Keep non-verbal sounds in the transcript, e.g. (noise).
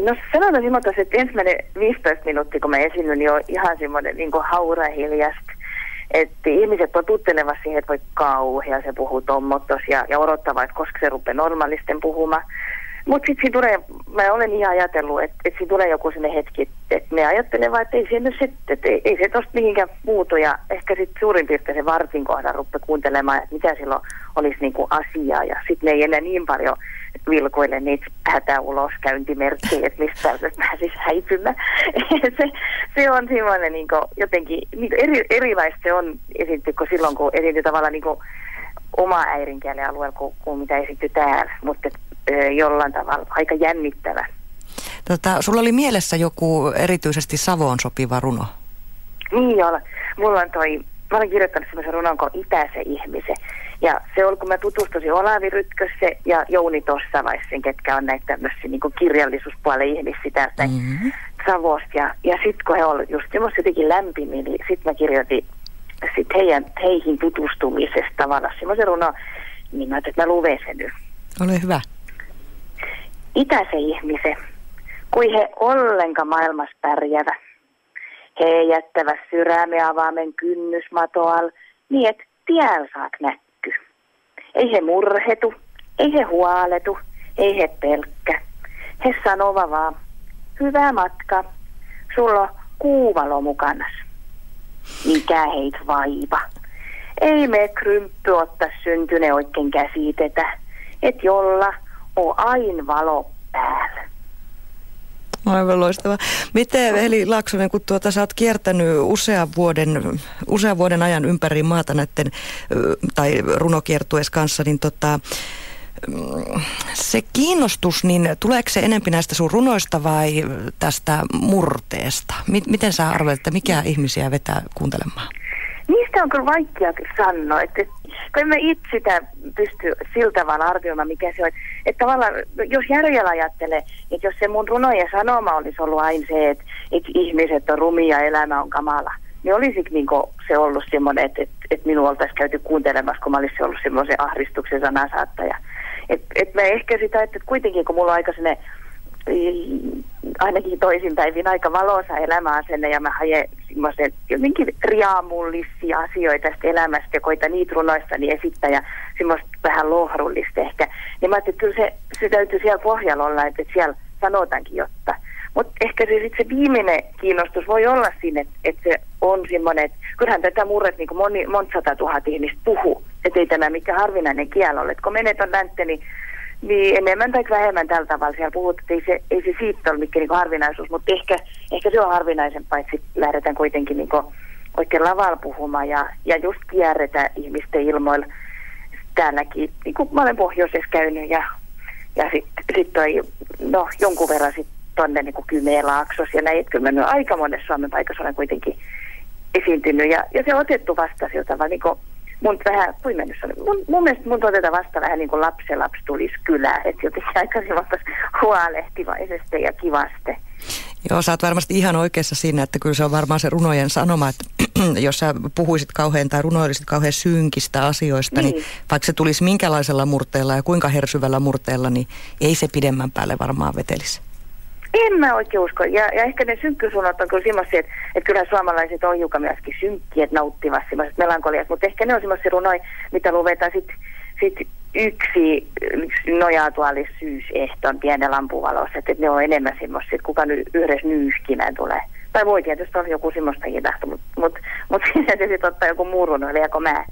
No sanotaan semmoista, että ensimmäinen 15 minuuttia, kun mä esinnyn, niin on ihan semmoinen niin haura hiljasta. Että ihmiset totuttelevat siihen, että voi kauhea se puhuu tommottos ja, ja odottava, että koska se rupeaa normaalisten puhumaan. Mutta sitten tulee, mä olen ihan ajatellut, että, että siinä tulee joku sinne hetki, että me ajattelevat, että ei se nyt sit, että ei, ei se tosta mihinkään muutu. Ja ehkä sitten suurin piirtein se vartin kohdan ruppe kuuntelemaan, että mitä silloin olisi niinku asiaa. Ja sitten ne ei enää niin paljon vilkuille niitä hätäuloskäyntimerkkejä, että mistä että (laughs) pääsisi häipymään. (laughs) se, se on semmoinen niin jotenkin, niin eri, erilaista se on esiintyä kuin silloin, kun esiintyy tavallaan niin oma äidinkielen alueella kuin, kuin mitä esiintyy täällä. Mutta jollain tavalla aika jännittävä. Tota, sulla oli mielessä joku erityisesti Savoon sopiva runo? Niin joo. Mulla on toi, mä olen kirjoittanut sellaisen runon kuin Itäse ihmisen. Ja se oli, kun mä tutustuin Olavi Rytkössä ja Jouni Tossavaisen, ketkä on näitä tämmöisiä niin kirjallisuuspuolen ihmisiä tästä mm-hmm. Savosta. Ja, ja sitten kun he olivat just semmoista jotenkin lämpimiä, niin sitten mä kirjoitin sit heidän, heihin tutustumisesta tavallaan semmoisen runon, niin mä että mä luven sen nyt. Ole hyvä itäse ihmisen, kuin he ollenka maailmassa pärjävä. He jättävä sydäme avaamen kynnysmatoal, niin et tiel saak näkky. Ei he murhetu, ei he huoletu, ei he pelkkä. He sanova vaan, hyvä matka, sulla on kuuvalo mukanas. Mikä heit vaiva. Ei me krymppy ottaa syntyne oikein käsitetä, et jolla – on aina valo päällä. (laughs) Aivan loistava. Miten Veli Laaksonen, kun tuota, sä oot kiertänyt usean vuoden, usean vuoden ajan ympäri maata näiden, tai runokiertueessa kanssa, niin tota, se kiinnostus, niin tuleeko se enempi näistä sun runoista vai tästä murteesta? Miten sä arvelet, että mikä ihmisiä vetää kuuntelemaan? Niistä on kyllä vaikea sanoa, että kun emme itse sitä pysty sillä tavalla arvioimaan, mikä se on. Että tavallaan, jos järjellä ajattelee, että jos se mun runojen sanoma olisi ollut aina se, että, että ihmiset on rumia ja elämä on kamala, niin olisi niin se ollut semmoinen, että, että, että minua oltaisiin käyty kuuntelemassa, kun mä olisin ollut semmoisen ahdistuksen sanasaattaja. Että et mä ehkä sitä, että kuitenkin kun mulla on aika sinne ainakin toisinpäivin aika valoisa elämäasenne ja mä haen semmoisen jotenkin riaamullisia asioita tästä elämästä ja koitan niitä runoissani esittää ja semmoista vähän lohrullista ehkä. Niin mä ajattelin, että kyllä se, se täytyy siellä pohjalla olla, että siellä sanotaankin jotta. Mutta ehkä se, sit se viimeinen kiinnostus voi olla siinä, että, että se on semmoinen, että kyllähän tätä murret niin moni, monta sata tuhat ihmistä puhuu, että ei tämä mikä harvinainen kielo ole. Et kun menet on läntte, niin niin enemmän tai vähemmän tällä tavalla siellä puhut, että ei se, ei se siitä ole mikään niin harvinaisuus, mutta ehkä, ehkä se on harvinaisempaa, että lähdetään kuitenkin niin oikein lavalla puhumaan ja, ja just kierretään ihmisten ilmoilla täälläkin. Niin kuin mä olen pohjoisessa käynyt ja, ja sitten sit toi, no jonkun verran sitten tuonne niin Kymenlaaksos ja näin, että kyllä mä aika monessa Suomen paikassa olen kuitenkin esiintynyt ja, ja se on otettu vasta siltä tavalla niin kuin mun vähän, kuin mun, mun mielestä mun otetaan vasta vähän niin kuin lapsi lapsi tulisi kylään, että jotenkin aika huolehtivaisesti ja kivaste. Joo, sä oot varmasti ihan oikeassa siinä, että kyllä se on varmaan se runojen sanoma, että (clears throat) jos sä puhuisit kauhean tai runoilisit kauhean synkistä asioista, niin. niin vaikka se tulisi minkälaisella murteella ja kuinka hersyvällä murteella, niin ei se pidemmän päälle varmaan vetelisi. En mä oikein usko. Ja, ja ehkä ne synkkyysunot on kyllä semmoisia, että, että kyllä suomalaiset on hiukan myöskin synkkiä, että nauttivat semmoisesta melankoliasta. Mutta ehkä ne on semmoisia runoja, mitä luvetaan sitten sit yksi, yksi nojautuallissyysehton pienen lampuvalossa. Että, että ne on enemmän semmoisia, että kuka nyt yhdessä nyyhkimään tulee. Tai voi tietysti olla joku semmoista hitahto, mutta mut, mut (laughs) siinä sitten ottaa joku muu runoilija kuin mä.